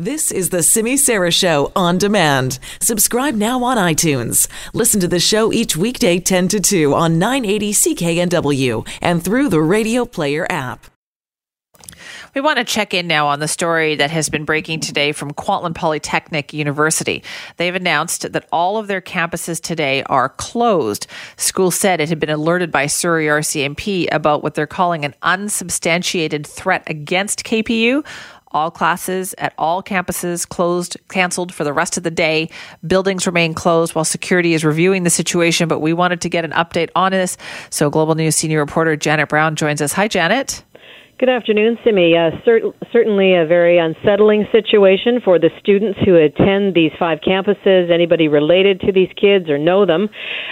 This is the Simi Sara Show on demand. Subscribe now on iTunes. Listen to the show each weekday 10 to 2 on 980 CKNW and through the Radio Player app. We want to check in now on the story that has been breaking today from Kwantlen Polytechnic University. They've announced that all of their campuses today are closed. School said it had been alerted by Surrey RCMP about what they're calling an unsubstantiated threat against KPU. All classes at all campuses closed, canceled for the rest of the day. Buildings remain closed while security is reviewing the situation, but we wanted to get an update on this. So, Global News senior reporter Janet Brown joins us. Hi, Janet. Good afternoon, Simi. Uh, cert- certainly a very unsettling situation for the students who attend these five campuses, anybody related to these kids or know them.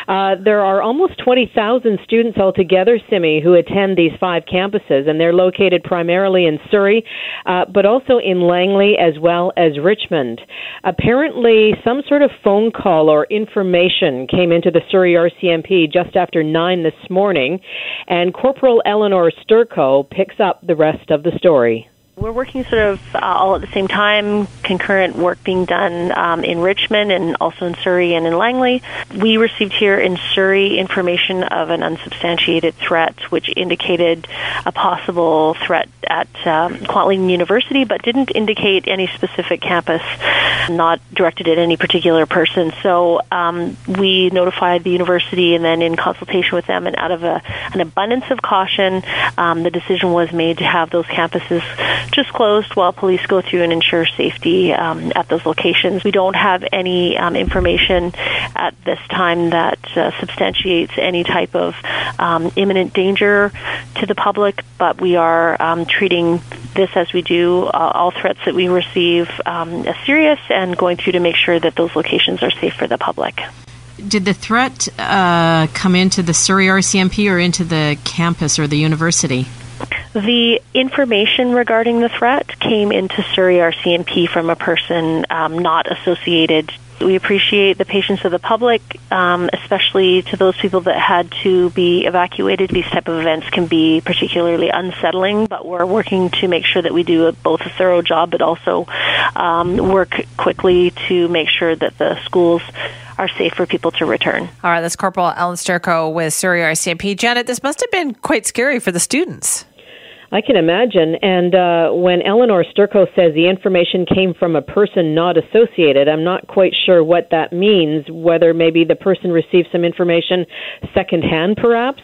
Uh, there are almost 20,000 students altogether, Simi, who attend these five campuses, and they're located primarily in Surrey, uh, but also in Langley as well as Richmond. Apparently, some sort of phone call or information came into the Surrey RCMP just after 9 this morning, and Corporal Elenore Sturko picks up the rest of the story. We're working sort of uh, all at the same time, concurrent work being done um, in Richmond and also in Surrey and in Langley. We received here in Surrey information of an unsubstantiated threat, which indicated a possible threat at um, Kwantlen University, but didn't indicate any specific campus, not directed at any particular person. So um, we notified the university, and then in consultation with them, and out of a, an abundance of caution, um, the decision was made to have those campuses just closed while police go through and ensure safety um, at those locations. We don't have any um, information at this time that uh, substantiates any type of um, imminent danger to the public, but we are um, treating this as we do uh, all threats that we receive um, as serious and going through to make sure that those locations are safe for the public. Did the threat uh, come into the Surrey RCMP or into the campus or the university? The information regarding the threat came into Surrey RCMP from a person um, not associated. We appreciate the patience of the public, um, especially to those people that had to be evacuated. These type of events can be particularly unsettling, but we're working to make sure that we do a, both a thorough job, but also um, work quickly to make sure that the schools are safe for people to return. All right, that's Corporal Ellen Sturko with Surrey RCMP. Janet, this must have been quite scary for the students. I can imagine. And uh, when Elenore Sturko says the information came from a person not associated, I'm not quite sure what that means, whether maybe the person received some information secondhand, perhaps.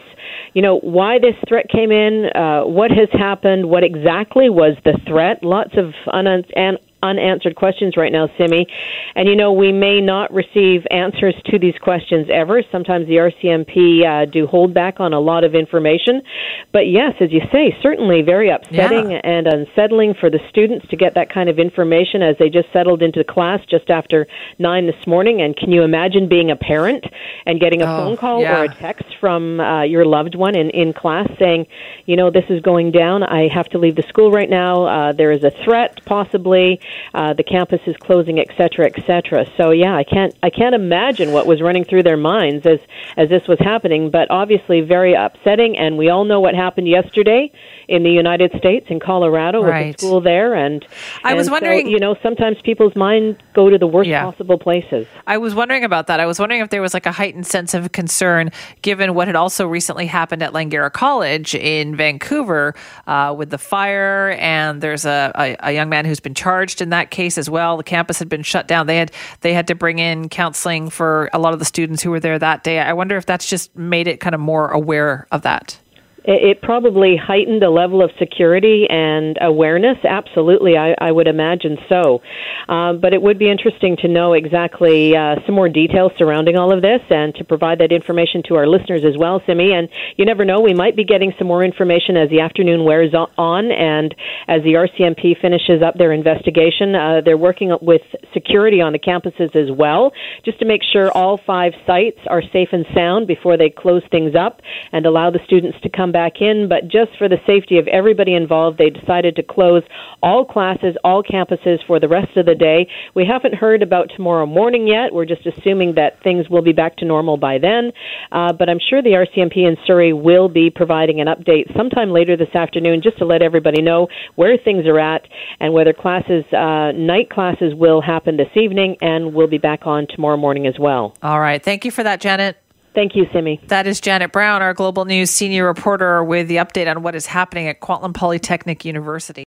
You know, why this threat came in, uh, what has happened, what exactly was the threat. Lots of un- unanswered questions right now, Simi. And you know, we may not receive answers to these questions ever. Sometimes the RCMP uh, do hold back on a lot of information. But yes, as you say, certainly very upsetting yeah. and unsettling for the students to get that kind of information as they just settled into class just after nine this morning. And can you imagine being a parent and getting a oh, phone call yeah. or a text from uh, your loved one in, in class saying, you know, this is going down. I have to leave the school right now. Uh, there is a threat, possibly uh, the campus is closing, et cetera, et cetera. So yeah, I can't I can't imagine what was running through their minds as as this was happening. But obviously, very upsetting, and we all know what happened yesterday in the United States in Colorado right. with the school there. And I and was wondering, so, you know, sometimes people's minds go to the worst yeah. possible places. I was wondering about that. I was wondering if there was like a heightened sense of concern given what had also recently happened at Langara College in Vancouver uh, with the fire, and there's a, a, a young man who's been charged in that case as well. The campus had been shut down. They had they had to bring in counseling for a lot of the students who were there that day. I wonder if that's just made it kind of more aware of that it probably heightened a level of security and awareness. Absolutely, I, I would imagine so. Uh, but it would be interesting to know exactly uh, some more details surrounding all of this and to provide that information to our listeners as well, Simi. And you never know, we might be getting some more information as the afternoon wears on and as the RCMP finishes up their investigation. Uh, they're working with security on the campuses as well, just to make sure all five sites are safe and sound before they close things up and allow the students to come come back in, but just for the safety of everybody involved, they decided to close all classes, all campuses for the rest of the day. We haven't heard about tomorrow morning yet. We're just assuming that things will be back to normal by then. Uh, but I'm sure the RCMP in Surrey will be providing an update sometime later this afternoon just to let everybody know where things are at and whether classes, uh, night classes, will happen this evening and we'll be back on tomorrow morning as well. All right. Thank you for that, Janet. Thank you, Simi. That is Janet Brown, our Global News senior reporter, with the update on what is happening at Kwantlen Polytechnic University.